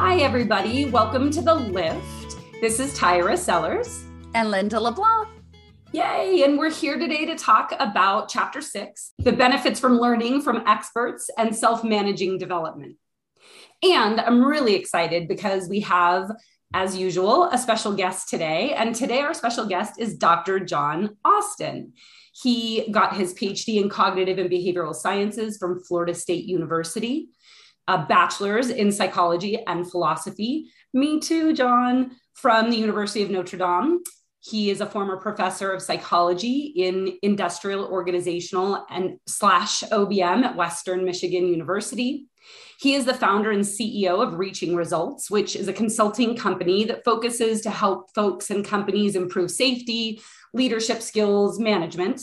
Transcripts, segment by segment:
Hi, everybody. Welcome to The Lift. This is Tyra Sellers. And Linda LeBlanc. Yay! And we're here today to talk about Chapter Six the benefits from learning from experts and self managing development. And I'm really excited because we have, as usual, a special guest today. And today, our special guest is Dr. John Austin. He got his PhD in cognitive and behavioral sciences from Florida State University, a bachelor's in psychology and philosophy. Me too, John, from the University of Notre Dame. He is a former professor of psychology in industrial organizational and slash OBM at Western Michigan University. He is the founder and CEO of Reaching Results, which is a consulting company that focuses to help folks and companies improve safety, leadership skills, management.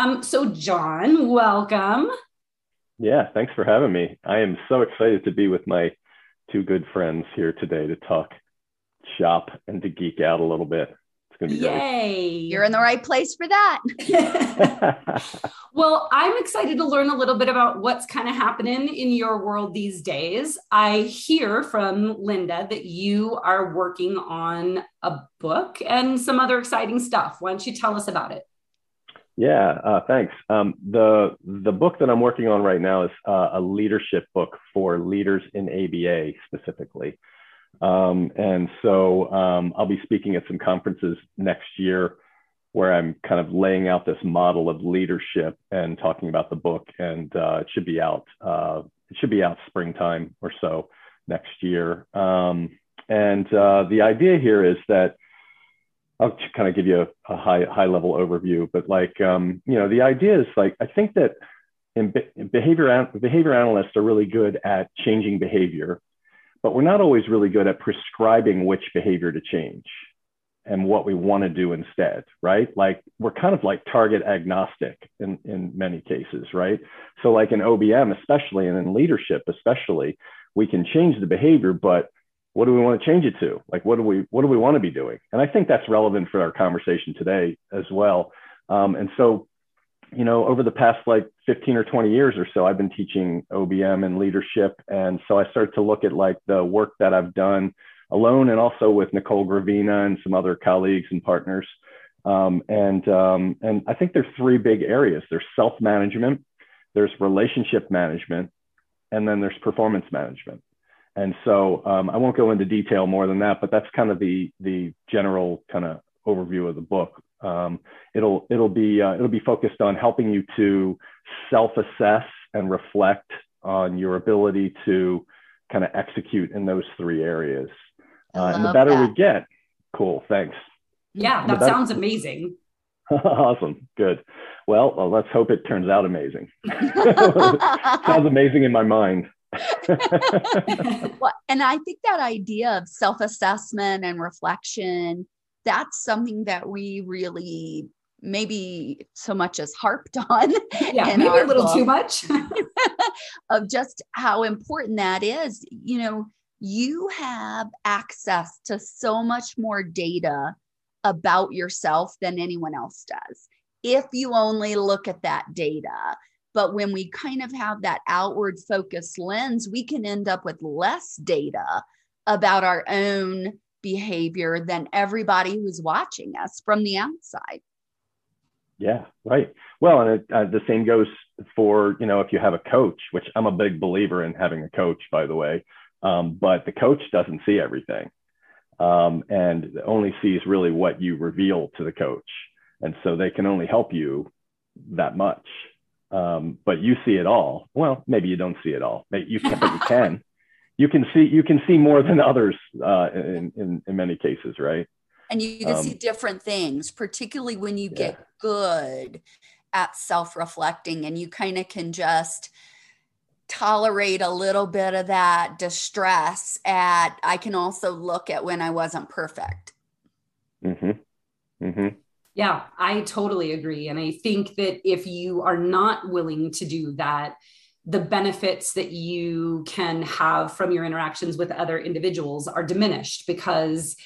Um, so, John, welcome. Yeah, thanks for having me. I am so excited to be with my two good friends here today to talk shop and to geek out a little bit. It's going to be Yay. Great. You're in the right place for that. well, I'm excited to learn a little bit about what's kind of happening in your world these days. I hear from Linda that you are working on a book and some other exciting stuff. Why don't you tell us about it? Yeah, uh, thanks. Um, the the book that I'm working on right now is uh, a leadership book for leaders in ABA specifically, um, and so um, I'll be speaking at some conferences next year where I'm kind of laying out this model of leadership and talking about the book, and uh, it should be out uh, it should be out springtime or so next year. Um, and uh, the idea here is that I'll kind of give you a, a, high high level overview, but like um, you know, the idea is like I think that in, behavior behavior analysts are really good at changing behavior, but we're not always really good at prescribing which behavior to change and what we want to do instead, right? Like we're kind of like target agnostic in in many cases, right? So like in OBM especially and in leadership especially, we can change the behavior, but what do we want to change it to? Like, what do we what do we want to be doing? And I think that's relevant for our conversation today as well. Um, and so, you know, over the past like 15 or 20 years or so, I've been teaching OBM and leadership, and so I started to look at like the work that I've done alone and also with Nicole Gravina and some other colleagues and partners. Um, and um, and I think there's three big areas. There's self management, there's relationship management, and then there's performance management. And so um, I won't go into detail more than that, but that's kind of the the general kind of overview of the book. Um, it'll it'll be uh, it'll be focused on helping you to self-assess and reflect on your ability to kind of execute in those three areas. Uh, and the better that. we get, cool. Thanks. Yeah, that better- sounds amazing. awesome. Good. Well, well, let's hope it turns out amazing. sounds amazing in my mind. well, and I think that idea of self assessment and reflection, that's something that we really maybe so much as harped on. Yeah, maybe a little book, too much. of just how important that is. You know, you have access to so much more data about yourself than anyone else does. If you only look at that data, but when we kind of have that outward focused lens, we can end up with less data about our own behavior than everybody who's watching us from the outside. Yeah, right. Well, and it, uh, the same goes for, you know, if you have a coach, which I'm a big believer in having a coach, by the way, um, but the coach doesn't see everything um, and only sees really what you reveal to the coach. And so they can only help you that much um, but you see it all. Well, maybe you don't see it all. You can, you can. You can see you can see more than others uh, in, in, in many cases, right? And you can um, see different things, particularly when you get good at self-reflecting, and you kind of can just tolerate a little bit of that distress. At I can also look at when I wasn't perfect. Mm-hmm. Mm-hmm. Yeah, I totally agree. And I think that if you are not willing to do that, the benefits that you can have from your interactions with other individuals are diminished because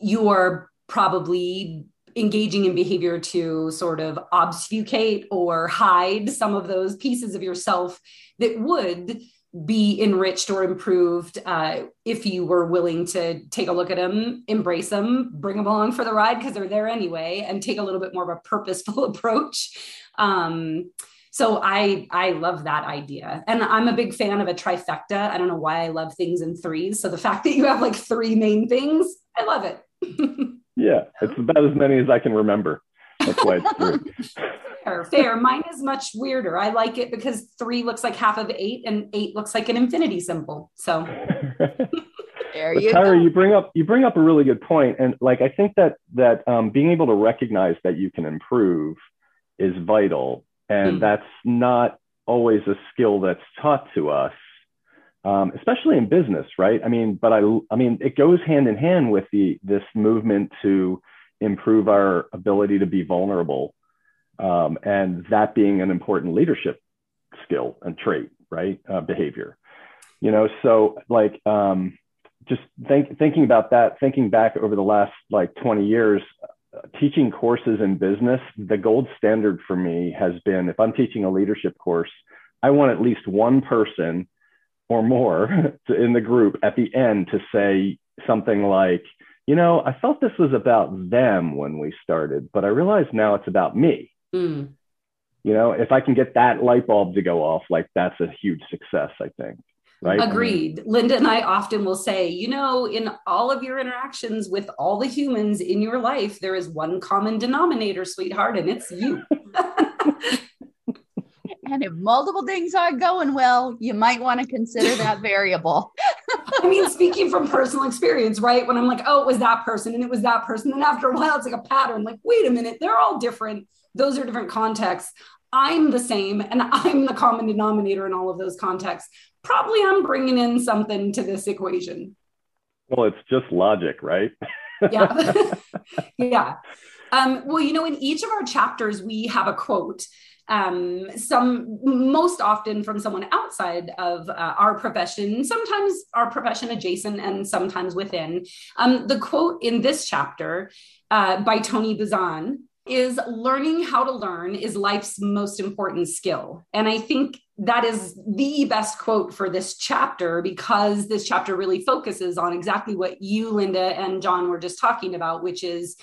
you are probably engaging in behavior to sort of obfuscate or hide some of those pieces of yourself that would be enriched or improved uh, if you were willing to take a look at them, embrace them, bring them along for the ride because they're there anyway, and take a little bit more of a purposeful approach. Um, so I I love that idea, and I'm a big fan of a trifecta. I don't know why I love things in threes. So the fact that you have like three main things, I love it. yeah, it's about as many as I can remember. That's why it's three. fair, fair. Mine is much weirder. I like it because three looks like half of eight, and eight looks like an infinity symbol. So. there you Tyra, go. you bring up you bring up a really good point, and like I think that that um, being able to recognize that you can improve is vital, and mm. that's not always a skill that's taught to us, um, especially in business, right? I mean, but I I mean it goes hand in hand with the this movement to improve our ability to be vulnerable um, and that being an important leadership skill and trait, right? Uh, behavior, you know. So like, um, just think, thinking about that, thinking back over the last like 20 years, uh, teaching courses in business, the gold standard for me has been if I'm teaching a leadership course, I want at least one person or more to, in the group at the end to say something like, you know, I felt this was about them when we started, but I realize now it's about me. Mm. You know, if I can get that light bulb to go off, like that's a huge success, I think. Right. Agreed. I mean, Linda and I often will say, you know, in all of your interactions with all the humans in your life, there is one common denominator, sweetheart, and it's you. and if multiple things aren't going well, you might want to consider that variable. I mean, speaking from personal experience, right? When I'm like, oh, it was that person and it was that person. And after a while, it's like a pattern. Like, wait a minute, they're all different those are different contexts. I'm the same and I'm the common denominator in all of those contexts. Probably I'm bringing in something to this equation. Well, it's just logic, right? yeah. yeah. Um, well, you know, in each of our chapters, we have a quote. Um, some most often from someone outside of uh, our profession, sometimes our profession adjacent, and sometimes within. Um, the quote in this chapter uh, by Tony Buzan is learning how to learn is life's most important skill. And I think that is the best quote for this chapter because this chapter really focuses on exactly what you, Linda, and John were just talking about, which is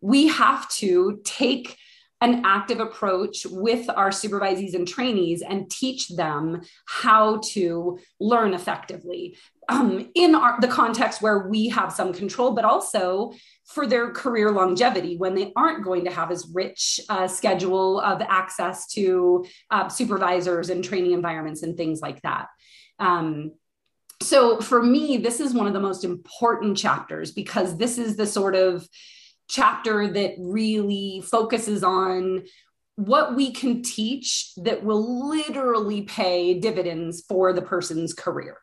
we have to take an active approach with our supervisees and trainees and teach them how to learn effectively um, in our, the context where we have some control, but also for their career longevity when they aren't going to have as rich a schedule of access to uh, supervisors and training environments and things like that. Um, so for me, this is one of the most important chapters because this is the sort of chapter that really focuses on what we can teach that will literally pay dividends for the person's career.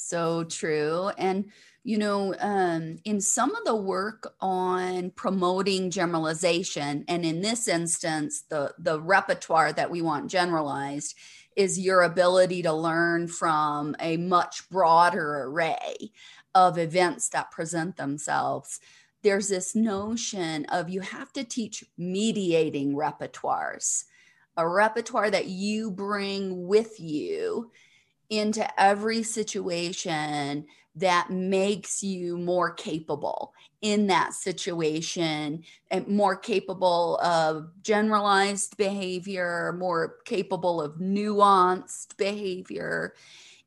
So true. And you know, um, in some of the work on promoting generalization, and in this instance, the the repertoire that we want generalized is your ability to learn from a much broader array of events that present themselves. There's this notion of you have to teach mediating repertoires, a repertoire that you bring with you into every situation that makes you more capable in that situation and more capable of generalized behavior, more capable of nuanced behavior.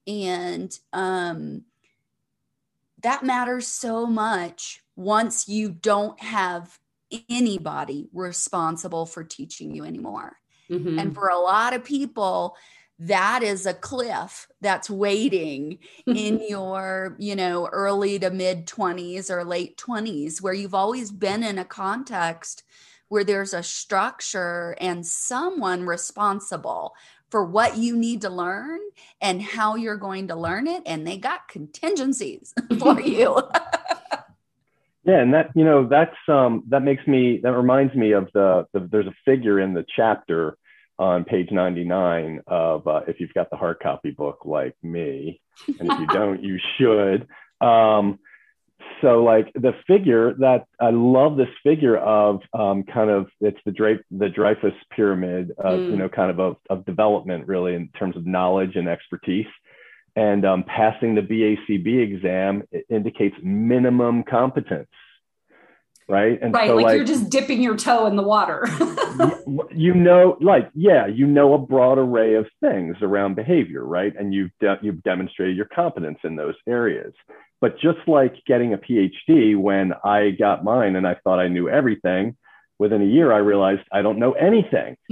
And um, that matters so much once you don't have anybody responsible for teaching you anymore. Mm-hmm. And for a lot of people, that is a cliff that's waiting in your you know early to mid 20s or late 20s where you've always been in a context where there's a structure and someone responsible for what you need to learn and how you're going to learn it and they got contingencies for you. Yeah and that you know that's um that makes me that reminds me of the, the there's a figure in the chapter on page 99 of uh, if you've got the hard copy book like me, and if you don't, you should. Um, so like the figure that I love this figure of um, kind of it's the the Dreyfus pyramid, of, mm. you know, kind of, of of development really in terms of knowledge and expertise. And um, passing the BACB exam indicates minimum competence right? And right, so, like, like, you're just dipping your toe in the water. you know, like yeah, you know a broad array of things around behavior, right? And you've de- you've demonstrated your competence in those areas. But just like getting a PhD, when I got mine and I thought I knew everything, within a year I realized I don't know anything.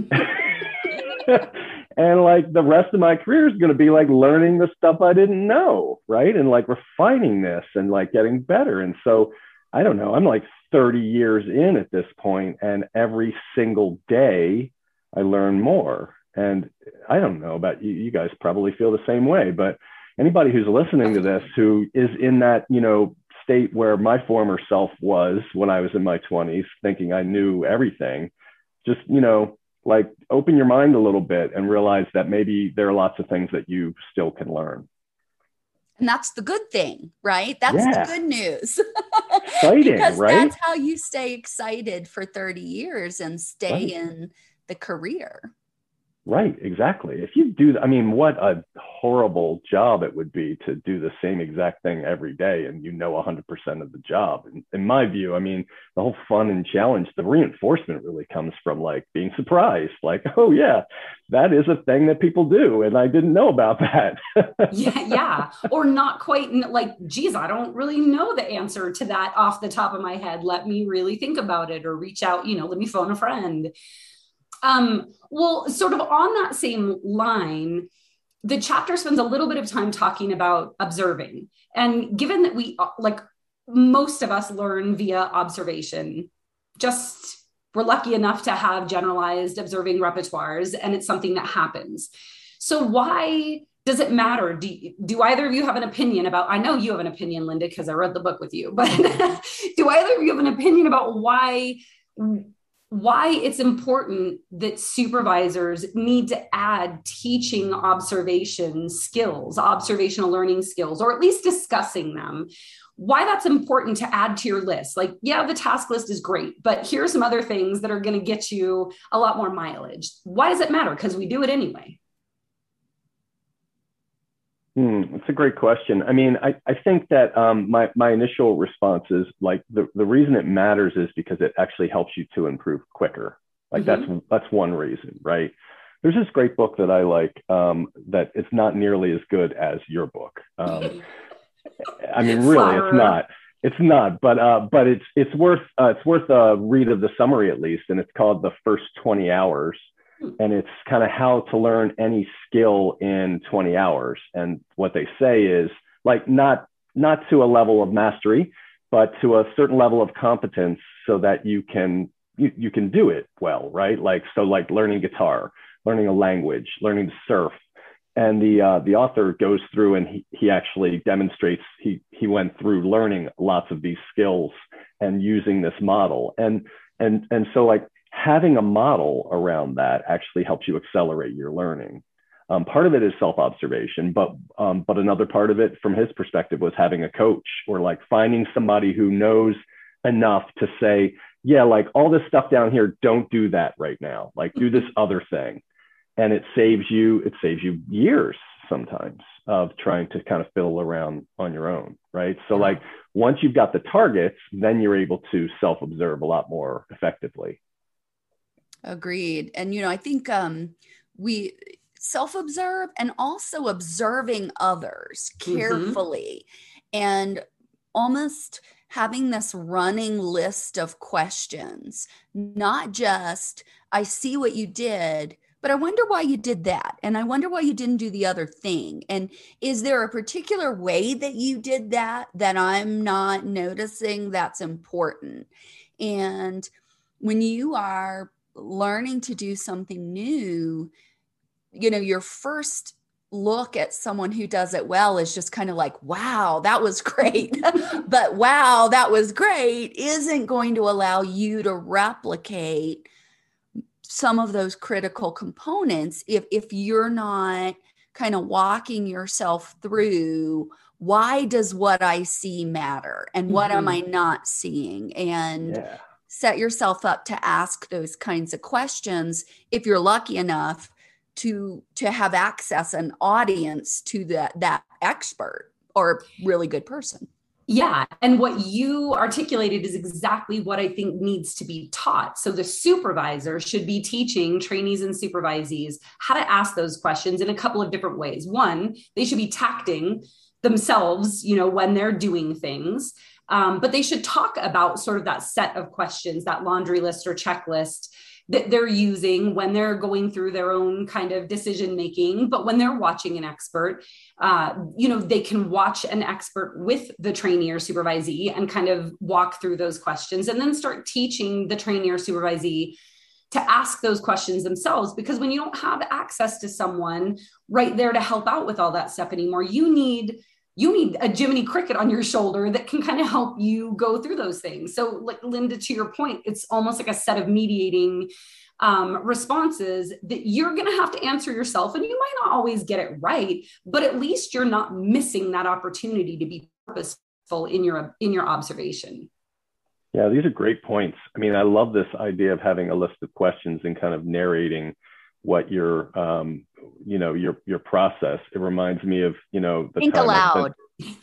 and like the rest of my career is going to be like learning the stuff I didn't know, right? And like refining this and like getting better. And so I don't know, I'm like 30 years in at this point, and every single day I learn more. And I don't know about you, you guys probably feel the same way, but anybody who's listening to this who is in that, you know, state where my former self was when I was in my 20s, thinking I knew everything, just, you know, like open your mind a little bit and realize that maybe there are lots of things that you still can learn. And that's the good thing, right? That's yeah. the good news. Exciting, because right? That's how you stay excited for 30 years and stay right. in the career. Right, exactly. If you do, I mean, what a horrible job it would be to do the same exact thing every day and you know 100% of the job. In, in my view, I mean, the whole fun and challenge, the reinforcement really comes from like being surprised, like, oh, yeah, that is a thing that people do. And I didn't know about that. yeah, yeah. Or not quite like, geez, I don't really know the answer to that off the top of my head. Let me really think about it or reach out, you know, let me phone a friend. Um, well, sort of on that same line, the chapter spends a little bit of time talking about observing. And given that we, like most of us, learn via observation, just we're lucky enough to have generalized observing repertoires, and it's something that happens. So, why does it matter? Do, do either of you have an opinion about? I know you have an opinion, Linda, because I read the book with you, but do either of you have an opinion about why why it's important that supervisors need to add teaching observation skills, observational learning skills, or at least discussing them. Why that's important to add to your list. Like, yeah, the task list is great, but here are some other things that are going to get you a lot more mileage. Why does it matter? Because we do it anyway. Hmm, that's a great question. I mean, I, I think that um, my, my initial response is like the, the reason it matters is because it actually helps you to improve quicker. Like mm-hmm. that's that's one reason, right? There's this great book that I like um, that it's not nearly as good as your book. Um, I mean, really, it's not. It's not, but uh, but it's it's worth uh, it's worth a read of the summary at least, and it's called the first 20 hours and it's kind of how to learn any skill in 20 hours. And what they say is like not not to a level of mastery but to a certain level of competence so that you can you, you can do it well right? Like so like learning guitar learning a language learning to surf. And the uh, the author goes through and he, he actually demonstrates he he went through learning lots of these skills and using this model. And and and so like having a model around that actually helps you accelerate your learning. Um, part of it is self-observation, but um, but another part of it, from his perspective, was having a coach or like finding somebody who knows enough to say, yeah, like all this stuff down here, don't do that right now. Like do this other thing, and it saves you it saves you years sometimes of trying to kind of fiddle around on your own, right? So like once you've got the targets, then you're able to self-observe a lot more effectively. Agreed. And, you know, I think um, we self observe and also observing others mm-hmm. carefully mm-hmm. and almost having this running list of questions, not just, I see what you did, but I wonder why you did that. And I wonder why you didn't do the other thing. And is there a particular way that you did that that I'm not noticing that's important? And when you are learning to do something new, you know, your first look at someone who does it well is just kind of like, wow, that was great. but wow, that was great isn't going to allow you to replicate some of those critical components if if you're not kind of walking yourself through why does what I see matter and what mm-hmm. am I not seeing? And yeah. Set yourself up to ask those kinds of questions if you're lucky enough to to have access an audience to that that expert or really good person. Yeah. And what you articulated is exactly what I think needs to be taught. So the supervisor should be teaching trainees and supervisees how to ask those questions in a couple of different ways. One, they should be tacting themselves, you know, when they're doing things. Um, but they should talk about sort of that set of questions, that laundry list or checklist that they're using when they're going through their own kind of decision making. But when they're watching an expert uh, you know they can watch an expert with the trainee or supervisee and kind of walk through those questions and then start teaching the trainee or supervisee to ask those questions themselves. Because when you don't have access to someone right there to help out with all that stuff anymore you need you need a Jiminy Cricket on your shoulder that can kind of help you go through those things. So, like Linda, to your point, it's almost like a set of mediating um, responses that you're going to have to answer yourself. And you might not always get it right, but at least you're not missing that opportunity to be purposeful in your in your observation. Yeah, these are great points. I mean, I love this idea of having a list of questions and kind of narrating what your um, you know your your process. It reminds me of you know the think aloud.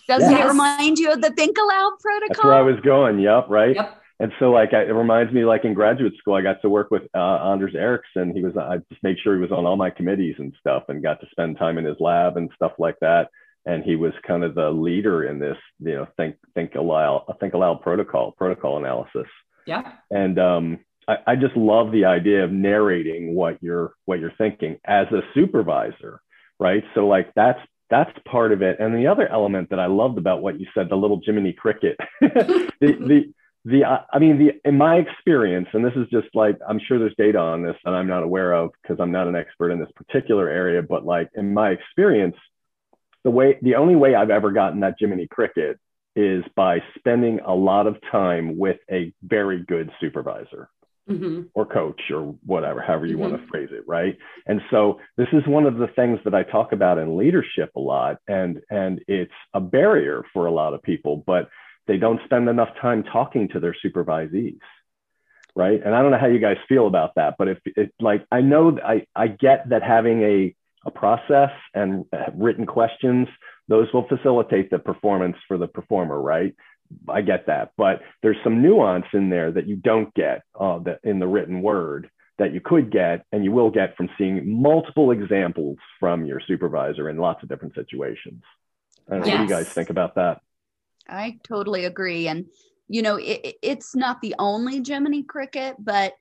Doesn't yes. it remind you of the think aloud protocol? That's where I was going. Yep, right. Yep. And so, like, I, it reminds me, like in graduate school, I got to work with uh, Anders Ericsson. He was, I just made sure he was on all my committees and stuff, and got to spend time in his lab and stuff like that. And he was kind of the leader in this, you know, think think aloud, think aloud protocol, protocol analysis. Yeah. And um, I, I just love the idea of narrating what you're what you're thinking as a supervisor, right? So like that's that's part of it. And the other element that I loved about what you said, the little Jiminy Cricket, the, the the uh, I mean the in my experience, and this is just like I'm sure there's data on this that I'm not aware of because I'm not an expert in this particular area, but like in my experience, the way the only way I've ever gotten that Jiminy Cricket is by spending a lot of time with a very good supervisor mm-hmm. or coach or whatever, however you mm-hmm. want to phrase it, right? And so this is one of the things that I talk about in leadership a lot, and and it's a barrier for a lot of people, but they don't spend enough time talking to their supervisees right and i don't know how you guys feel about that but if it like i know i i get that having a a process and written questions those will facilitate the performance for the performer right I get that, but there's some nuance in there that you don't get uh, that in the written word that you could get and you will get from seeing multiple examples from your supervisor in lots of different situations. I know yes. what do you guys think about that. I totally agree. And, you know, it, it's not the only Jiminy Cricket, but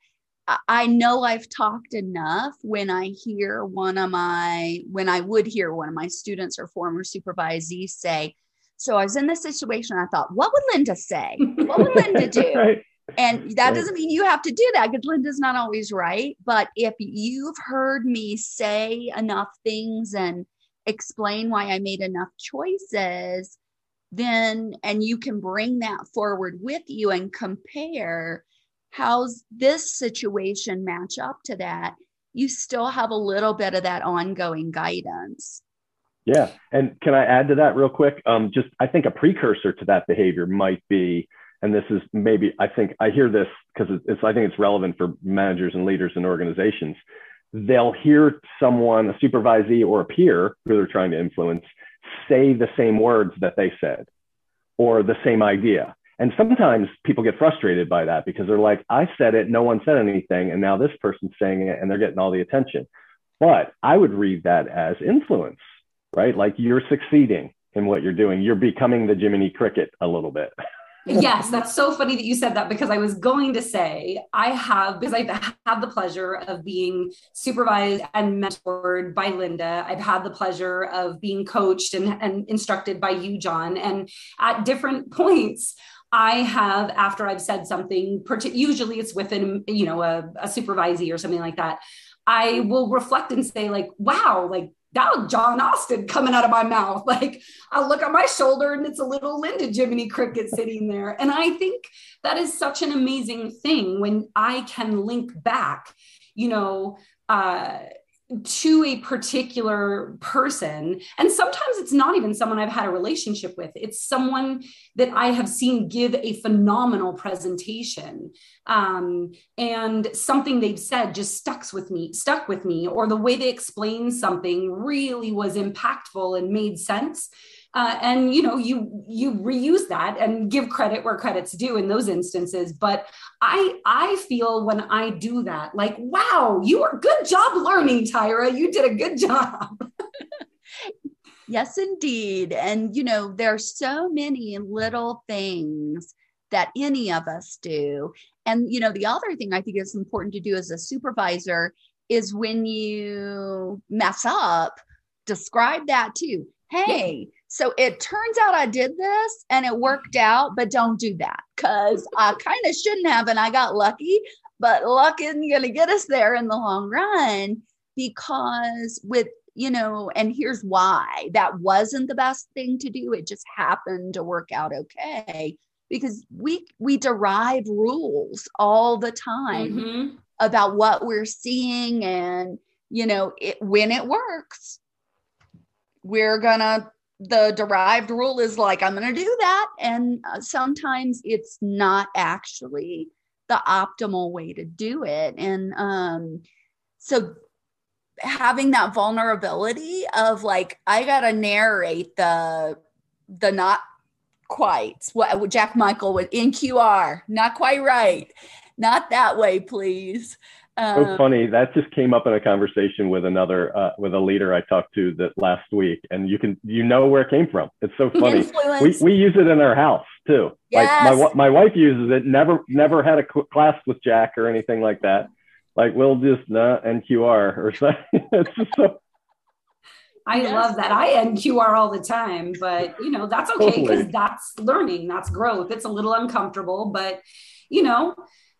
I know I've talked enough when I hear one of my, when I would hear one of my students or former supervisees say, so I was in this situation. I thought, what would Linda say? What would Linda do? right. And that right. doesn't mean you have to do that because Linda's not always right. But if you've heard me say enough things and explain why I made enough choices, then, and you can bring that forward with you and compare how's this situation match up to that, you still have a little bit of that ongoing guidance. Yeah. And can I add to that real quick? Um, just I think a precursor to that behavior might be, and this is maybe I think I hear this because it's I think it's relevant for managers and leaders and organizations. They'll hear someone, a supervisee or a peer who they're trying to influence, say the same words that they said or the same idea. And sometimes people get frustrated by that because they're like, I said it, no one said anything, and now this person's saying it and they're getting all the attention. But I would read that as influence right? Like you're succeeding in what you're doing. You're becoming the Jiminy Cricket a little bit. yes, that's so funny that you said that because I was going to say I have because I've had the pleasure of being supervised and mentored by Linda. I've had the pleasure of being coached and, and instructed by you, John. And at different points, I have after I've said something, usually it's within you know a, a supervisee or something like that. I will reflect and say like, wow, like was John Austin coming out of my mouth. Like I look at my shoulder and it's a little Linda Jiminy Cricket sitting there. And I think that is such an amazing thing when I can link back, you know, uh, to a particular person. And sometimes it's not even someone I've had a relationship with, it's someone that I have seen give a phenomenal presentation. Um, and something they've said just stuck with me, stuck with me, or the way they explained something really was impactful and made sense uh, and you know you you reuse that and give credit where credit's due in those instances. But i i feel when i do that like wow you are good job learning tyra. You did a good job. Yes indeed. And you know there's so many little things that any of us do. And you know the other thing i think is important to do as a supervisor is when you mess up describe that too. Hey so it turns out I did this and it worked out, but don't do that because I kind of shouldn't have and I got lucky, but luck isn't going to get us there in the long run because with you know, and here's why that wasn't the best thing to do. It just happened to work out okay because we we derive rules all the time mm-hmm. about what we're seeing and you know it, when it works we're gonna the derived rule is like i'm going to do that and uh, sometimes it's not actually the optimal way to do it and um so having that vulnerability of like i got to narrate the the not quite what jack michael would NQR not quite right. Not that way please um, so funny. That just came up in a conversation with another uh, with a leader I talked to that last week, and you can you know where it came from. It's so funny. We we use it in our house too. Yes. Like my my wife uses it. Never never had a class with Jack or anything like that. Like we'll just uh, NQR or something. it's just so. I yes. love that. I NQR all the time, but you know that's okay because totally. that's learning, that's growth. It's a little uncomfortable, but you know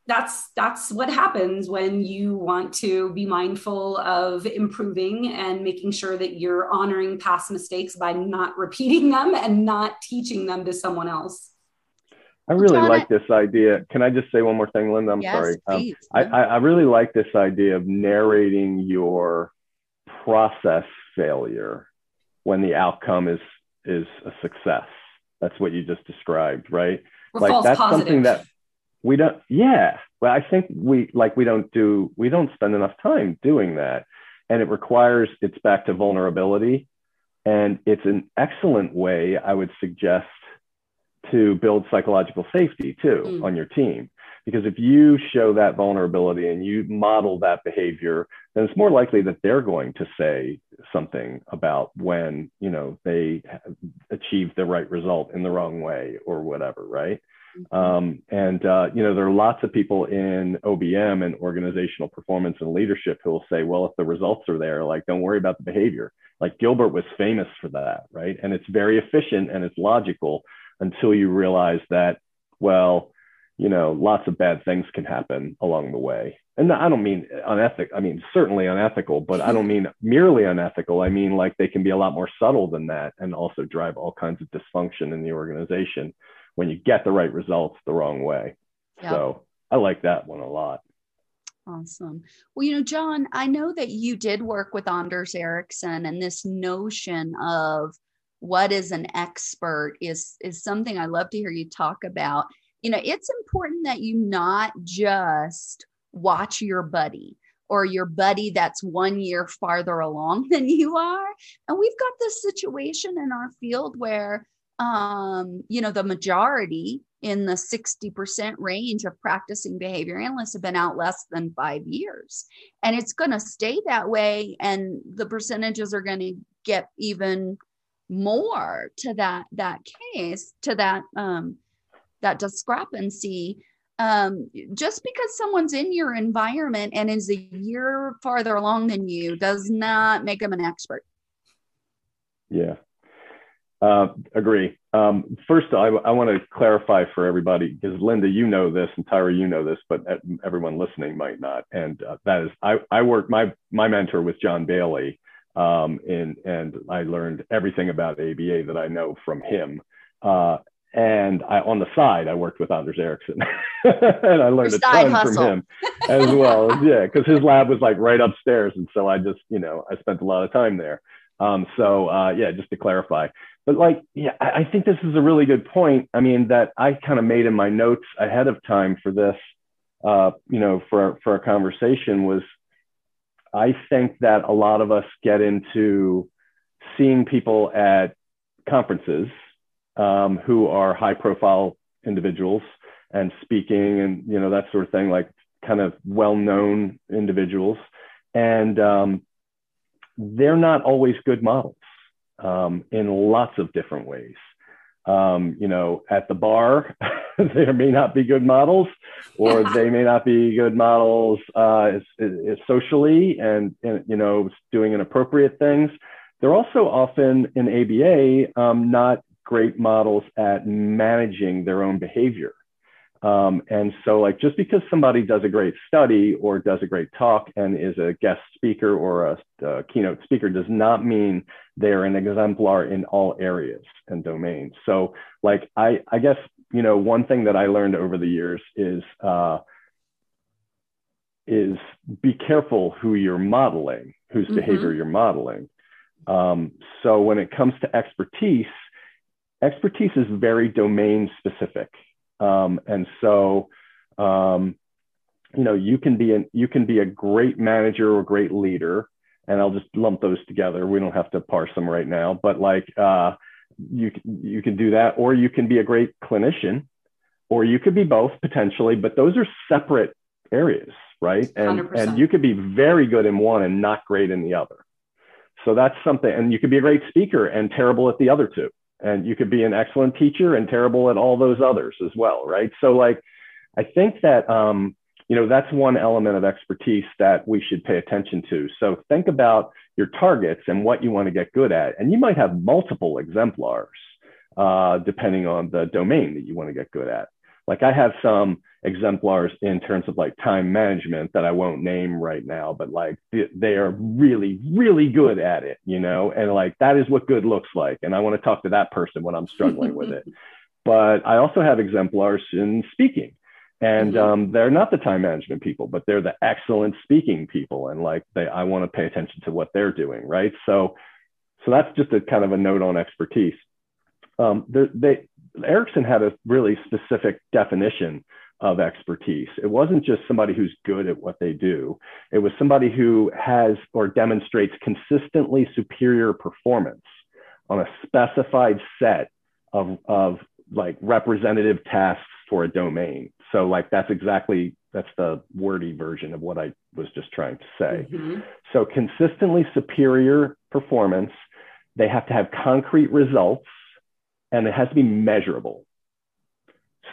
that's that's what happens when you want to be mindful of improving and making sure that you're honoring past mistakes by not repeating them and not teaching them to someone else. I really like this idea. Can i just say one more thing linda? I'm yes, sorry. Um, I, I really like this idea of narrating your process failure when the outcome is is a success. That's what you just described right? Or like that's positive. something that we don't yeah well i think we like we don't do we don't spend enough time doing that and it requires it's back to vulnerability and it's an excellent way i would suggest to build psychological safety too mm. on your team because if you show that vulnerability and you model that behavior then it's more likely that they're going to say something about when you know they achieve the right result in the wrong way or whatever right. Um, and uh, you know, there are lots of people in OBM and organizational performance and leadership who will say, well, if the results are there, like don't worry about the behavior. Like Gilbert was famous for that, right? And it's very efficient and it's logical until you realize that, well, you know, lots of bad things can happen along the way. And I don't mean unethical. I mean certainly unethical, but I don't mean merely unethical. I mean like they can be a lot more subtle than that and also drive all kinds of dysfunction in the organization when you get the right results the wrong way. Yep. So I like that one a lot. Awesome. Well, you know, John, I know that you did work with Anders Ericsson and this notion of what is an expert is is something I love to hear you talk about. You know, it's important that you not just watch your buddy or your buddy that's one year farther along than you are. And we've got this situation in our field where um, you know, the majority in the 60% range of practicing behavior analysts have been out less than five years. And it's going to stay that way. And the percentages are going to get even more to that that case to that um that discrepancy um just because someone's in your environment and is a year farther along than you does not make them an expert yeah uh, agree. Um, first, I, I want to clarify for everybody because Linda, you know this, and Tyra, you know this, but everyone listening might not. And uh, that is, I, I work. My my mentor was Jon Bailey, um, and and I learned everything about ABA that I know from him. Uh, and I, on the side, I worked with Anders Ericsson, and I learned Your a ton side from him as well. yeah, because his lab was like right upstairs, and so I just, you know, I spent a lot of time there. Um, so uh, yeah, just to clarify, but like, yeah, I, think this is a really good point. I mean, that I kind of made in my notes ahead of time for this, uh, you know, for for a conversation was, I think that a lot of us get into seeing people at conferences um, who are high profile individuals and speaking and you know that sort of thing like kind of well known individuals and um, they're not always good models um, in lots of different ways um, you know at the bar there may not be good models or they may not be good models uh, as, as socially and, and you know doing inappropriate things they're also often in ABA um, not great models at managing their own behavior. Um, and so, like, just because somebody does a great study or does a great talk and is a guest speaker or a, a keynote speaker does not mean they're an exemplar in all areas and domains. So, like, I, I guess, you know, one thing that I learned over the years is, uh, is be careful who you're modeling, whose mm-hmm. behavior you're modeling. Um, so when it comes to expertise, expertise is very domain specific. Um, and so, um, you know, you can be an, you can be a great manager or great leader, and I'll just lump those together. We don't have to parse them right now, but like uh, you you can do that, or you can be a great clinician, or you could be both potentially. But those are separate areas, right? And 100%. and you could be very good in one and not great in the other. So that's something, and you could be a great speaker and terrible at the other two and you could be an excellent teacher and terrible at all those others as well right? So like i think that um, you know that's one element of expertise that we should pay attention to. So think about your targets and what you want to get good at. And you might have multiple exemplars uh, depending on the domain that you want to get good at like I have some exemplars in terms of like time management that I won't name right now, but like they are really, really good at it, you know, and like that is what good looks like. And I want to talk to that person when I'm struggling with it. But I also have exemplars in speaking. And mm-hmm. um, they're not the time management people, but they're the excellent speaking people. And like they, I want to pay attention to what they're doing, right? So, so that's just a kind of a note on expertise. Um, they, Ericsson had a really specific definition of expertise. It wasn't just somebody who's good at what they do, it was somebody who has or demonstrates consistently superior performance on a specified set of, of like representative tasks for a domain. So like that's exactly that's the wordy version of what I was just trying to say. Mm-hmm. So consistently superior performance, they have to have concrete results and it has to be measurable.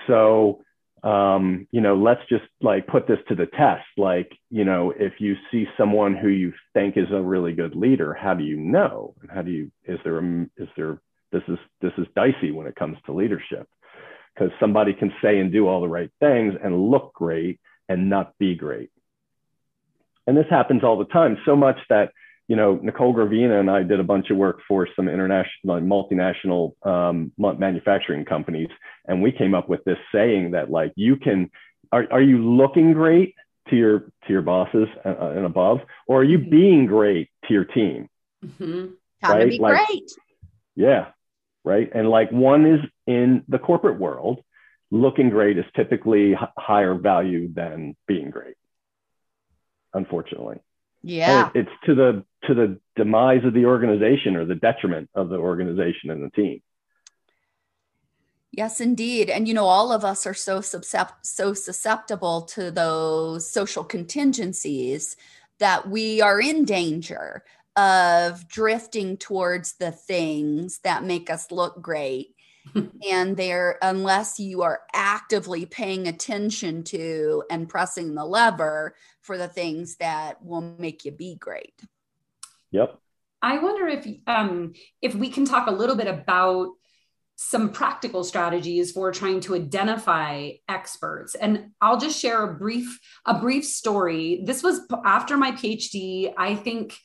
So, um, you know, let's just like put this to the test. Like, you know, if you see someone who you think is a really good leader, how do you know? And how do you, is there, a, is there, this is, this is dicey when it comes to leadership because somebody can say and do all the right things and look great and not be great. And this happens all the time, so much that you know, Nicole Gravina and I did a bunch of work for some international, multinational um, manufacturing companies, and we came up with this saying that like you can, are, are you looking great to your to your bosses and, uh, and above, or are you mm-hmm. being great to your team? Mm-hmm. Time right? to be like, great. Yeah, right. And like one is in the corporate world, looking great is typically h- higher value than being great. Unfortunately. Yeah. It, it's to the to the demise of the organization or the detriment of the organization and the team. Yes, indeed. And you know, all of us are so suscept- so susceptible to those social contingencies that we are in danger of drifting towards the things that make us look great and there unless you are actively paying attention to and pressing the lever for the things that will make you be great. Yep. I wonder if um if we can talk a little bit about some practical strategies for trying to identify experts. And i'll just share a brief a brief story. This was after my phd i think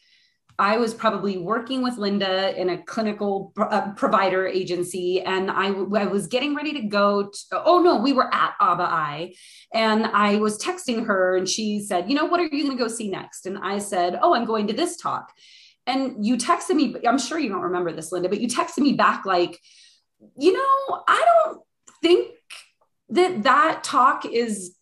I was probably working with Linda in a clinical uh, provider agency, and I, was getting ready to go. To, oh no, we were at ABAI, and I was texting her, and she said, "You know, what are you going to go see next?" And I said, "Oh, I'm going to this talk." And you texted me. I'm sure you don't remember this, Linda, but you texted me back like, "You know, I don't think that that talk is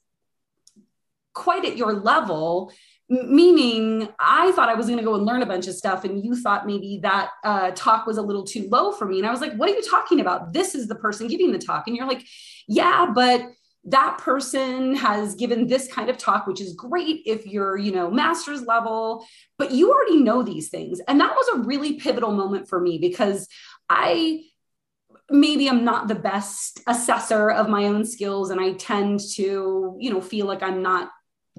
quite at your level." Meaning i thought i was going to go and learn a bunch of stuff and you thought maybe that uh, talk was a little too low for me and i was like what are you talking about? This is the person giving the talk and you're like yeah but that person has given this kind of talk which is great if you're you know master's level but you already know these things and that was a really pivotal moment for me because i maybe i'm not the best assessor of my own skills and i tend to you know feel like i'm not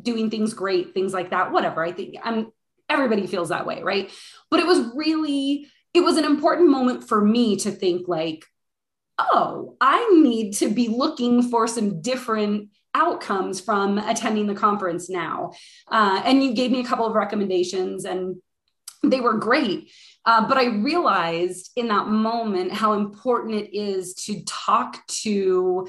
doing things great, things like that, whatever. I think I'm everybody feels that way, right? But it was really, it was an important moment for me to think like, oh, I need to be looking for some different outcomes from attending the conference now. Uh, and you gave me a couple of recommendations and they were great. Uh, but I realized in that moment how important it is to talk to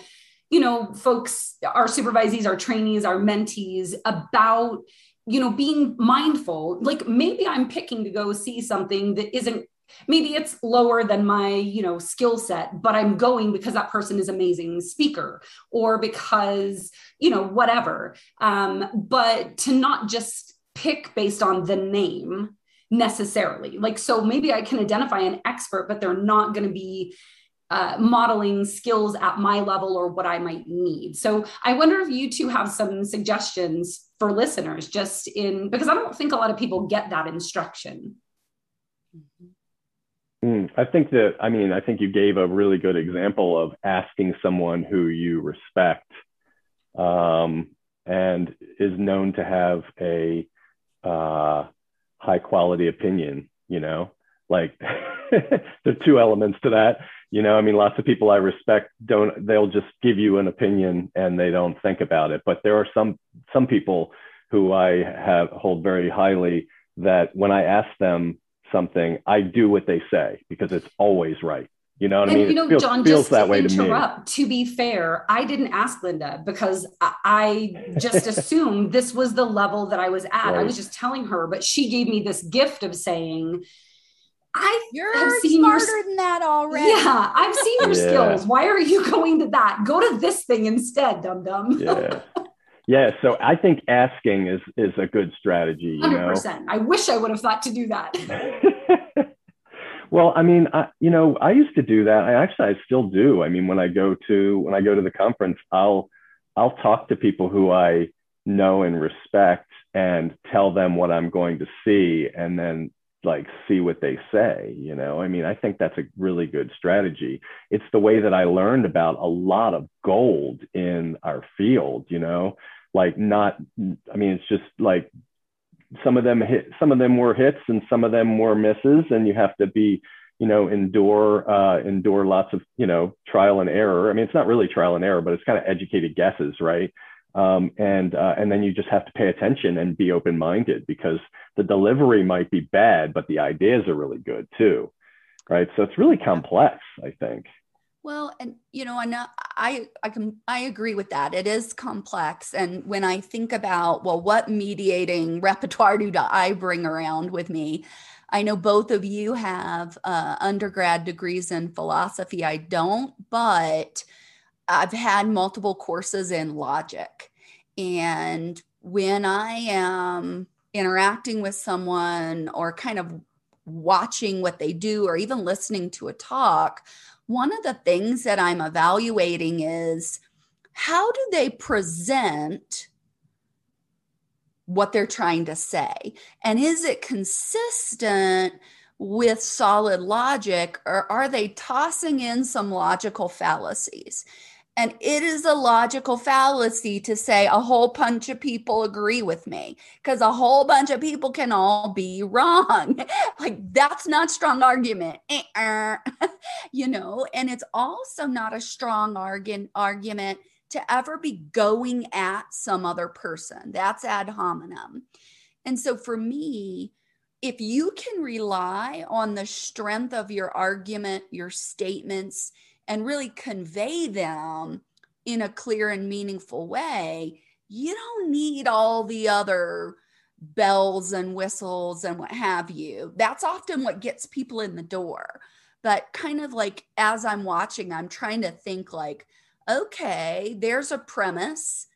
you know, folks, our supervisees, our trainees, our mentees about, you know, being mindful. Like maybe I'm picking to go see something that isn't maybe it's lower than my you know skill set but i'm going because that person is amazing speaker or because you know whatever um, but to not just pick based on the name necessarily like so maybe i can identify an expert but they're not going to be uh, modeling skills at my level or what I might need. So I wonder if you two have some suggestions for listeners just in because I don't think a lot of people get that instruction. Mm, I think that, I mean, I think you gave a really good example of asking someone who you respect um, and is known to have a uh, high quality opinion, you know, like there are two elements to that you know i mean lots of people i respect don't they'll just give you an opinion and they don't think about it but there are some some people who i have hold very highly that when i ask them something i do what they say because it's always right you know what and, I mean? You know, feels, John, feels just that to way interrupt, to, to be fair, I didn't ask Linda because I just assumed this was the level that I was at. Right. I was just telling her, but she gave me this gift of saying, I you're smarter your, than that already. Yeah, I've seen your yeah. skills. Why are you going to that? Go to this thing instead, dum dum. yeah. Yeah, so I think asking is is a good strategy. Hundred percent. I wish I would have thought to do that. well, I mean, I, you know, I used to do that. I actually, I still do. I mean, when I go to when I go to the conference, I'll I'll talk to people who I know and respect and tell them what I'm going to see, and then like see what they say you know? I mean i think that's a really good strategy. It's the way that i learned about a lot of gold in our field you know? Like not i mean it's just like some of them hit some of them were hits and some of them were misses and you have to be you know endure uh, endure lots of you know trial and error. I mean it's not really trial and error but it's kind of educated guesses right um, and uh, and then you just have to pay attention and be open minded because the delivery might be bad, but the ideas are really good too, right? So it's really complex, I think. Well, and you know, and I I can I agree with that. It is complex, and when I think about well, what mediating repertoire do I bring around with me? I know both of you have uh, undergrad degrees in philosophy. I don't, but I've had multiple courses in logic. And when I am interacting with someone or kind of watching what they do or even listening to a talk, one of the things that I'm evaluating is how do they present what they're trying to say? And is it consistent with solid logic or are they tossing in some logical fallacies? And it is a logical fallacy to say a whole bunch of people agree with me because a whole bunch of people can all be wrong. like, that's not strong argument, eh, eh. you know, and it's also not a strong arg- argument to ever be going at some other person. That's ad hominem. And so for me, if you can rely on the strength of your argument, your statements, and really convey them in a clear and meaningful way, you don't need all the other bells and whistles and what have you. That's often what gets people in the door. But kind of like as I'm watching, I'm trying to think like, okay, there's a premise.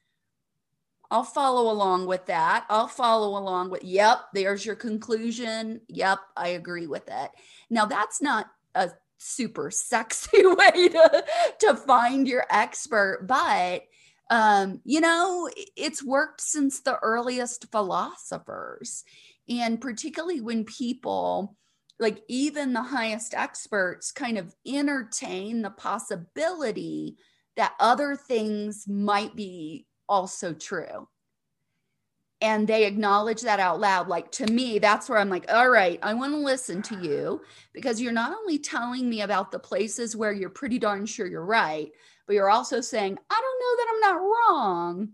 I'll follow along with that. I'll follow along with, yep, there's your conclusion. Yep, I agree with it. Now, that's not a super sexy way to, to find your expert, but um, you know, it's worked since the earliest philosophers. And particularly when people, like even the highest experts, kind of entertain the possibility that other things might be also true. And they acknowledge that out loud. Like to me, that's where I'm like, all right, I want to listen to you because you're not only telling me about the places where you're pretty darn sure you're right, but you're also saying, I don't know that I'm not wrong,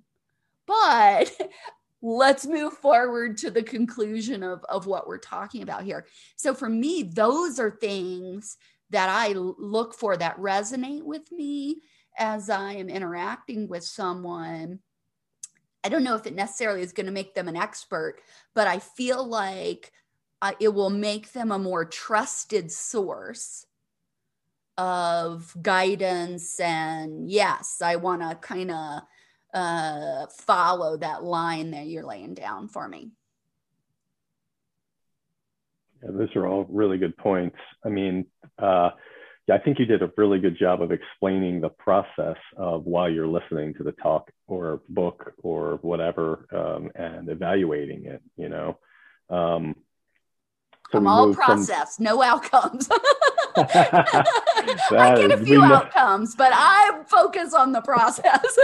but let's move forward to the conclusion of, of what we're talking about here. So for me, those are things that I look for that resonate with me as I am interacting with someone. I don't know if it necessarily is going to make them an expert, but I feel like uh, it will make them a more trusted source of guidance and yes i want to kind of uh, follow that line that you're laying down for me. Yeah, those are all really good points. I mean uh, yeah, i think you did a really good job of explaining the process of while you're listening to the talk or book or whatever um, and evaluating it you know um, so I'm all process, from... no outcomes. I get a few outcomes, but I focus on the process.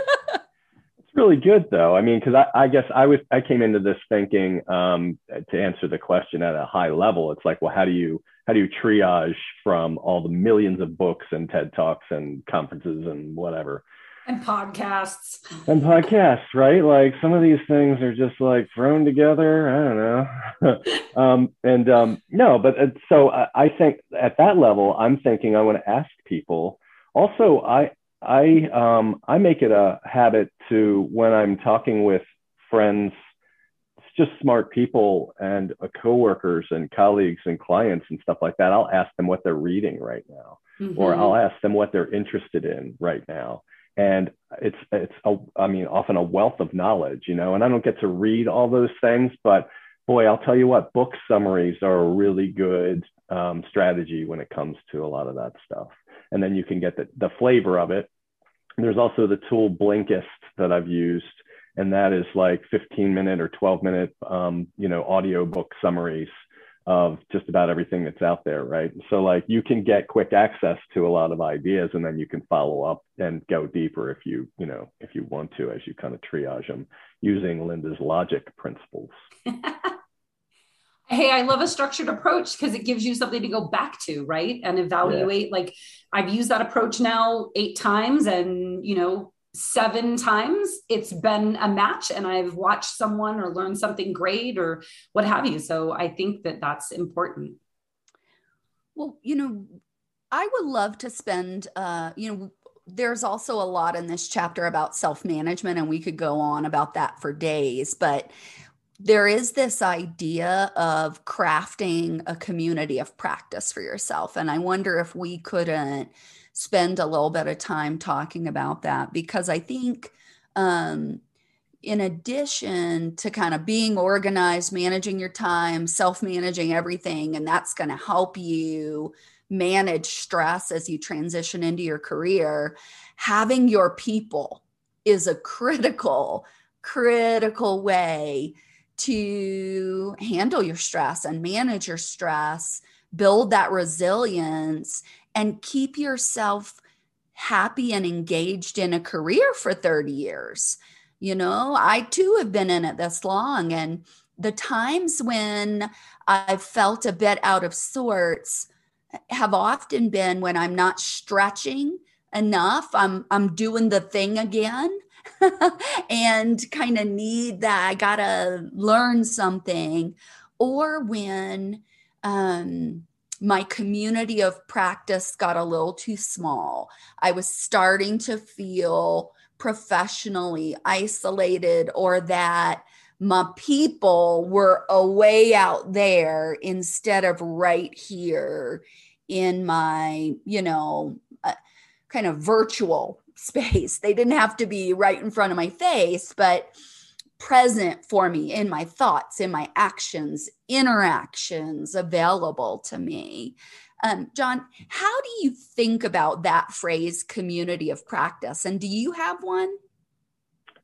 it's really good though. I mean, because I, I, guess I was I came into this thinking um, to answer the question at a high level. It's like, well, how do you how do you triage from all the millions of books and TED talks and conferences and whatever? and podcasts. And podcasts right? Like some of these things are just like thrown together. I don't know. Um, and um, no but uh, so I, I, think at that level i'm thinking i want to ask people. Also i i um, i make it a habit to when i'm talking with friends just smart people and uh, coworkers and colleagues and clients and stuff like that i'll ask them what they're reading right now mm-hmm. or i'll ask them what they're interested in right now and it's it's a, I mean often a wealth of knowledge, you know. And I don't get to read all those things, but boy, I'll tell you what, book summaries are a really good um, strategy when it comes to a lot of that stuff. And then you can get the, the flavor of it. There's also the tool Blinkist that I've used, and that is like 15 minute or 12 minute, um, you know, audio book summaries of just about everything that's out there, right? So like you can get quick access to a lot of ideas and then you can follow up and go deeper if you, you know, if you want to as you kind of triage them using Linda's logic principles. hey, I love a structured approach because it gives you something to go back to, right? And evaluate. Yeah. Like I've used that approach now eight times and, you know, seven times it's been a match and I've watched someone or learned something great or what have you. So I think that that's important. Well, you know, I would love to spend, uh, you know, there's also a lot in this chapter about self management, and we could go on about that for days. But there is this idea of crafting a community of practice for yourself. And I wonder if we couldn't spend a little bit of time talking about that because I think, um, in addition to kind of being organized, managing your time, self managing everything, and that's going to help you manage stress as you transition into your career, having your people is a critical, critical way to handle your stress and manage your stress, build that resilience, and keep yourself happy and engaged in a career for 30 years. You know, I too have been in it this long. And the times when I've felt a bit out of sorts have often been when I'm not stretching enough. I'm I'm doing the thing again. and kind of need that I got to learn something or when um, my community of practice got a little too small. I was starting to feel professionally isolated or that my people were away out there instead of right here in my, you know, uh, kind of virtual space. They didn't have to be right in front of my face, but present for me in my thoughts, in my actions, interactions available to me. Um, John, how do you think about that phrase, community of practice? And do you have one?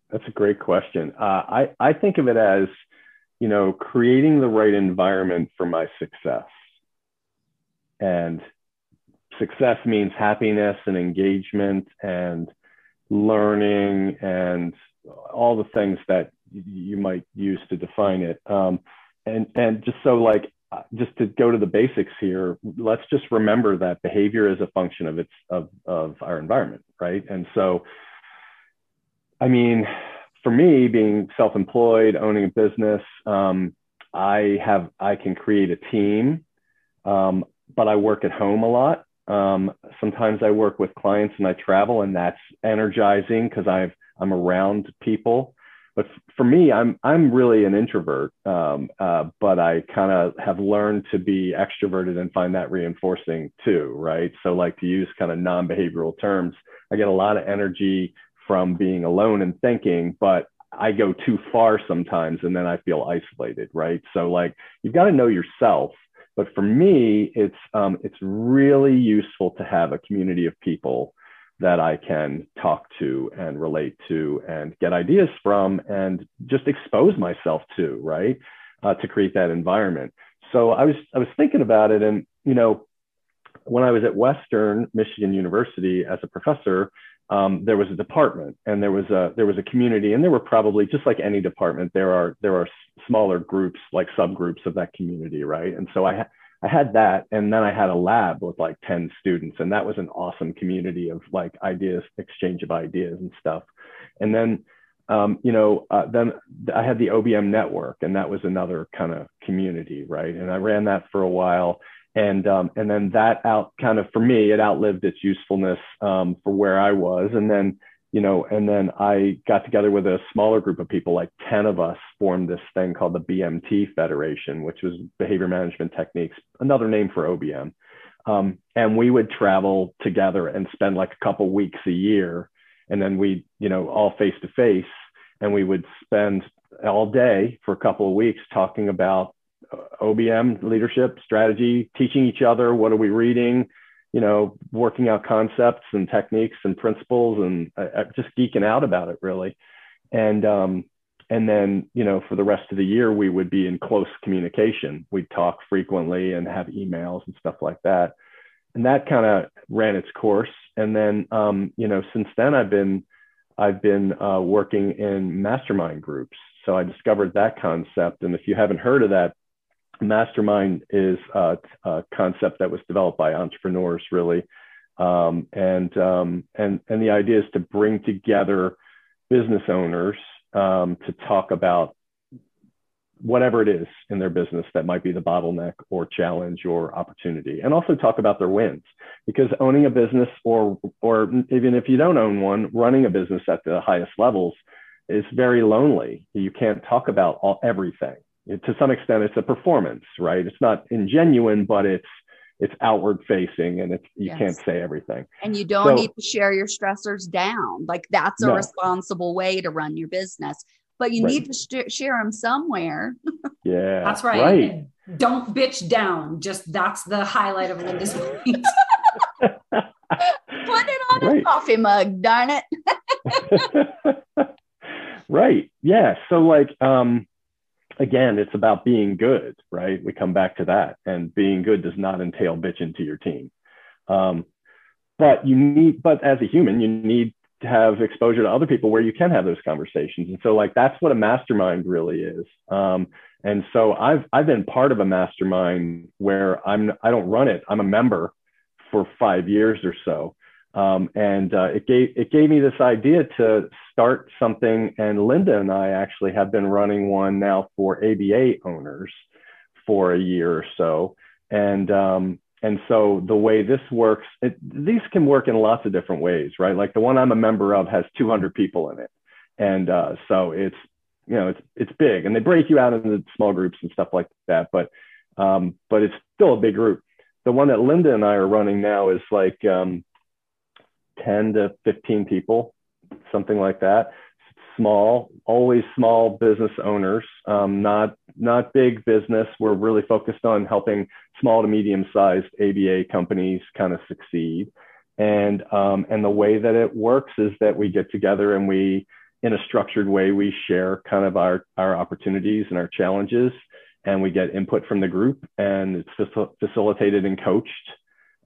That's a great question. Uh, I, I think of it as, you know, creating the right environment for my success. And success means happiness and engagement and learning and all the things that you might use to define it. Um, and and just so like just to go to the basics here, let's just remember that behavior is a function of its of of our environment, right? And so, I mean, for me, being self-employed, owning a business, um, I have I can create a team, um, but I work at home a lot. Um, sometimes I work with clients and I travel, and that's energizing because I've I'm around people. But for me, I'm I'm really an introvert, um, uh, but I kind of have learned to be extroverted and find that reinforcing too, right? So like to use kind of non-behavioral terms, I get a lot of energy from being alone and thinking, but I go too far sometimes and then I feel isolated, right? So like you've got to know yourself but for me, it's um, it's really useful to have a community of people that I can talk to and relate to and get ideas from and just expose myself to, right? Uh, to create that environment. So I was I was thinking about it, and you know, when I was at Western Michigan University as a professor, um, there was a department and there was a there was a community, and there were probably just like any department, there are there are smaller groups like subgroups of that community, right? And so I I had that, and then I had a lab with like ten students, and that was an awesome community of like ideas, exchange of ideas and stuff. And then, um, you know, uh, then I had the OBM network, and that was another kind of community, right? And I ran that for a while, and um, and then that out kind of for me, it outlived its usefulness um, for where I was, and then you know, and then I got together with a smaller group of people, like 10 of us formed this thing called the BMT Federation, which was Behavior Management Techniques, another name for OBM. Um, and we would travel together and spend like a couple weeks a year. And then we, you know, all face to face, and we would spend all day for a couple of weeks talking about uh, OBM leadership strategy, teaching each other what are we reading, you know, working out concepts and techniques and principles and uh, just geeking out about it really. And, um, and then, you know, for the rest of the year, we would be in close communication. We'd talk frequently and have emails and stuff like that. And that kind of ran its course. And then, um, you know, since then I've been, I've been uh, working in mastermind groups. So I discovered that concept. And if you haven't heard of that mastermind is a, a, concept that was developed by entrepreneurs really. Um, and um, and and the idea is to bring together business owners um, to talk about whatever it is in their business that might be the bottleneck or challenge or opportunity and also talk about their wins. Because owning a business or or even if you don't own one running a business at the highest levels is very lonely. You can't talk about all, everything to some extent it's a performance right? It's not ingenuine but it's it's outward facing and it's you yes. can't say everything. And you don't so, need to share your stressors down. Like that's a no. responsible way to run your business. But you right. need to sh- share them somewhere. Yeah that's right, right. don't bitch down. Just that's the highlight of linda's point put it on right. a coffee mug darn it. Right. Yeah. So like um again, it's about being good, right? We come back to that. And being good does not entail bitching to your team. Um, but you need, but as a human, you need to have exposure to other people where you can have those conversations. And so like that's what a mastermind really is. Um, and so I've I've been part of a mastermind where I'm I don't run it. I'm a member for five years or so. Um, and uh, it gave it gave me this idea to start something. And Linda and I actually have been running one now for ABA owners, for a year or so. And um, and so the way this works, it, these can work in lots of different ways, right? Like the one I'm a member of has 200 people in it, and uh, so it's you know it's it's big, and they break you out into small groups and stuff like that. But um, but it's still a big group. The one that Linda and I are running now is like um, 10 to 15 people, something like that small, always small business owners, um, not not big business. We're really focused on helping small to medium sized ABA companies kind of succeed. And um, and the way that it works is that we get together and we, in a structured way, we share kind of our our opportunities and our challenges, and we get input from the group, and it's facil- facilitated and coached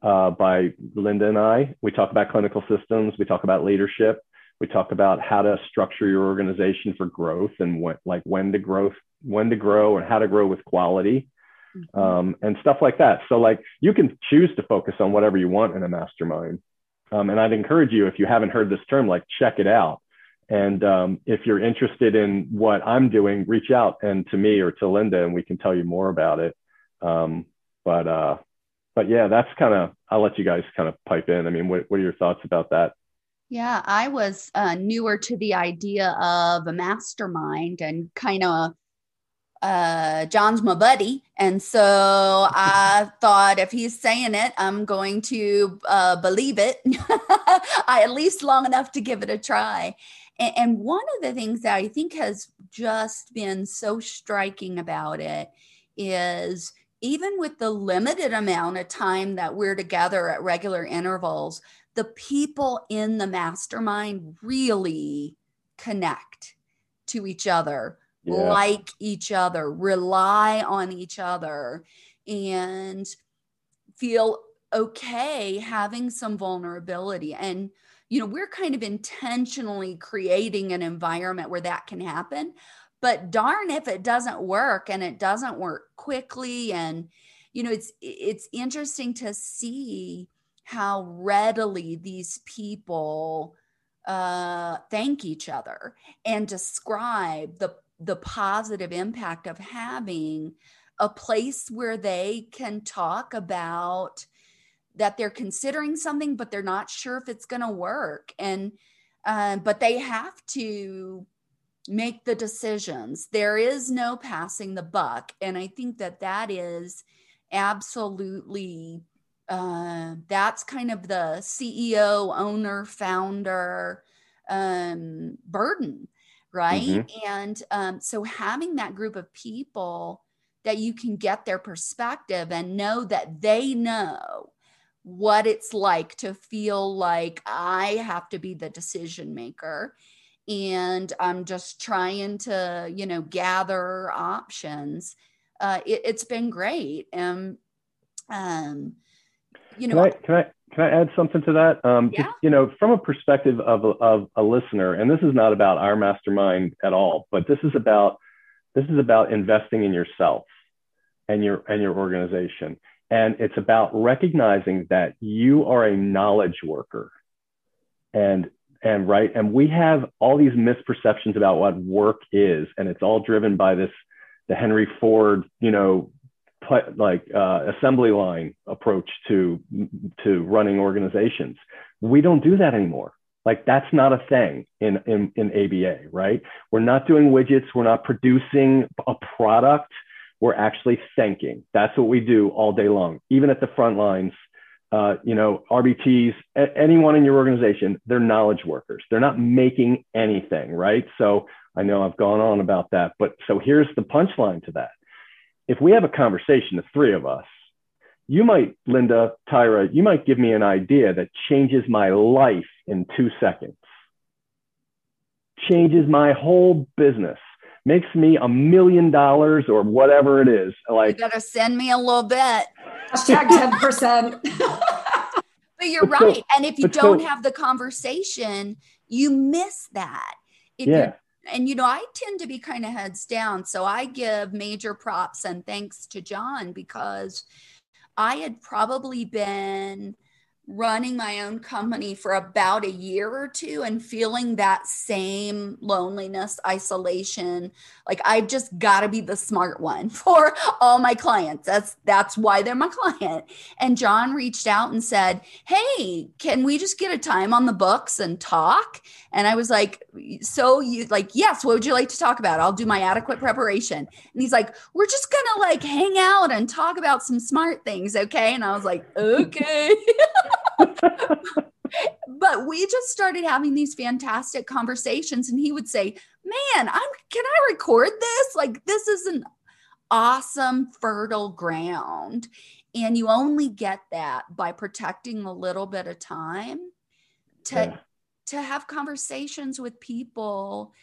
uh, by Linda and I. We talk about clinical systems. We talk about leadership we talk about how to structure your organization for growth and what, like when to growth, when to grow and how to grow with quality mm-hmm. um, and stuff like that. So like you can choose to focus on whatever you want in a mastermind. Um, and I'd encourage you, if you haven't heard this term, like check it out. And um, if you're interested in what I'm doing, reach out and to me or to Linda, and we can tell you more about it. Um, but uh, but yeah, that's kind of. I'll let you guys kind of pipe in. I mean, what, what are your thoughts about that? Yeah, I was uh, newer to the idea of a mastermind and kind of uh, John's my buddy. And so I thought if he's saying it, I'm going to uh, believe it. I at least long enough to give it a try. And, and one of the things that I think has just been so striking about it is even with the limited amount of time that we're together at regular intervals, the people in the mastermind really connect to each other, yeah. like each other, rely on each other, and feel okay having some vulnerability. And, you know, we're kind of intentionally creating an environment where that can happen. But darn if it doesn't work and it doesn't work quickly. And, you know, it's it's interesting to see how readily these people uh, thank each other and describe the the positive impact of having a place where they can talk about that they're considering something but they're not sure if it's going to work and uh, but they have to make the decisions there is no passing the buck and i think that that is absolutely uh, that's kind of the CEO, owner, founder um, burden, right? Mm-hmm. And um, so having that group of people that you can get their perspective and know that they know what it's like to feel like I have to be the decision maker and I'm just trying to, you know, gather options. Uh, it, has been great. And um, you know, can I, can I, can I add something to that? Um, yeah. Just, you know, from a perspective of of a listener, and this is not about our mastermind at all, but this is about this is about investing in yourself and your and your organization, and it's about recognizing that you are a knowledge worker, and and right, and we have all these misperceptions about what work is, and it's all driven by this the Henry Ford, you know, like uh, assembly line approach to to running organizations. We don't do that anymore. Like that's not a thing in, in in ABA, right? We're not doing widgets. We're not producing a product. We're actually thinking. That's what we do all day long, even at the front lines. Uh, you know, RBTs, anyone in your organization, they're knowledge workers. They're not making anything, right? So I know I've gone on about that, but so here's the punchline to that if we have a conversation, the three of us, you might, Linda, Tyra, you might give me an idea that changes my life in two seconds, changes my whole business, makes me a million dollars or whatever it is. Like, you gotta send me a little bit. Hashtag 10%. but you're but right. So, and if you don't so, have the conversation, you miss that. If yeah and you know i tend to be kind of heads down so i give major props and thanks to john because i had probably been running my own company for about a year or two and feeling that same loneliness, isolation. Like I've just got to be the smart one for all my clients. That's that's why they're my client. And John reached out and said, "Hey, can we just get a time on the books and talk?" And I was like, "So you like, yes, what would you like to talk about? I'll do my adequate preparation." And he's like, "We're just going to like hang out and talk about some smart things, okay?" And I was like, "Okay." but we just started having these fantastic conversations and he would say man i'm can i record this like this is an awesome fertile ground and you only get that by protecting a little bit of time to yeah. to have conversations with people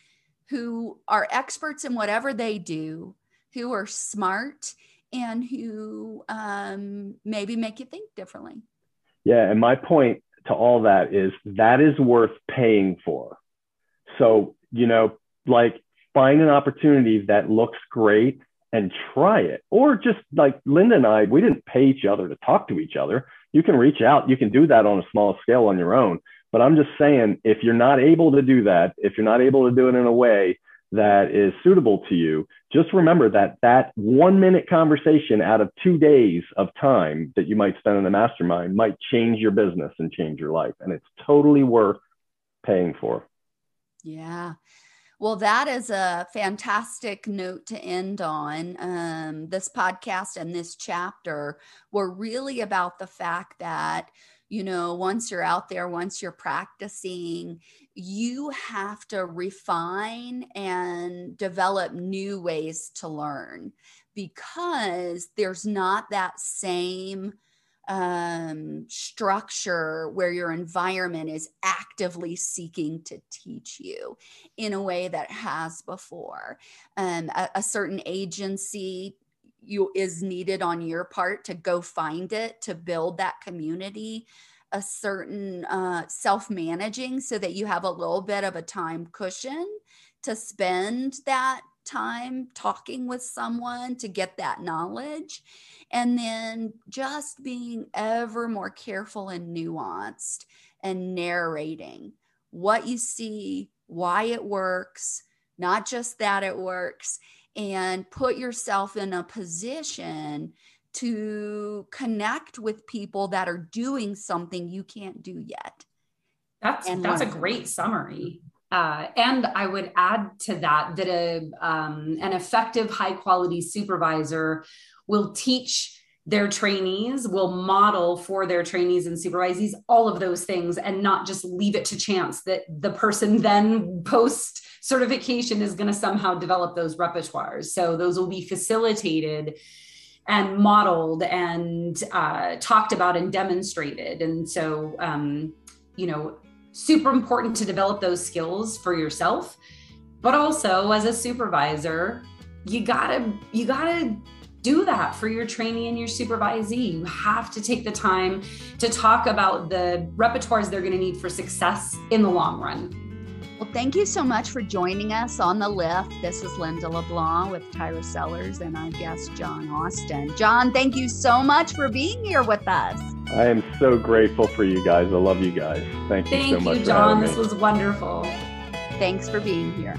who are experts in whatever they do who are smart and who um, maybe make you think differently yeah, and my point to all that is that is worth paying for. So, you know, like find an opportunity that looks great and try it. Or just like Linda and I, we didn't pay each other to talk to each other. You can reach out, you can do that on a small scale on your own. But I'm just saying, if you're not able to do that, if you're not able to do it in a way that is suitable to you, just remember that that one minute conversation out of two days of time that you might spend in the mastermind might change your business and change your life. And it's totally worth paying for. Yeah. Well, that is a fantastic note to end on. Um, this podcast and this chapter were really about the fact that you know, once you're out there, once you're practicing, you have to refine and develop new ways to learn because there's not that same um, structure where your environment is actively seeking to teach you in a way that has before. Um, a, a certain agency you is needed on your part to go find it to build that community a certain uh, self-managing so that you have a little bit of a time cushion to spend that time talking with someone to get that knowledge. And then just being ever more careful and nuanced and narrating what you see why it works not just that it works and put yourself in a position to connect with people that are doing something you can't do yet. That's that's a great summary. Uh, and I would add to that that a um, an effective, high quality supervisor will teach their trainees, will model for their trainees and supervisees all of those things, and not just leave it to chance that the person then post certification is going to somehow develop those repertoires. So those will be facilitated and modeled and uh, talked about and demonstrated. And so, um, you know, super important to develop those skills for yourself, but also as a supervisor, you gotta you gotta do that for your trainee and your supervisee. You have to take the time to talk about the repertoires they're going to need for success in the long run. Well, thank you so much for joining us on the lift. This is Linda LeBlanc with Tyra Sellers and our guest, John Austin. John, thank you so much for being here with us. I am so grateful for you guys. I love you guys. Thank you thank so much. Thank you, John. This was wonderful. Thanks for being here.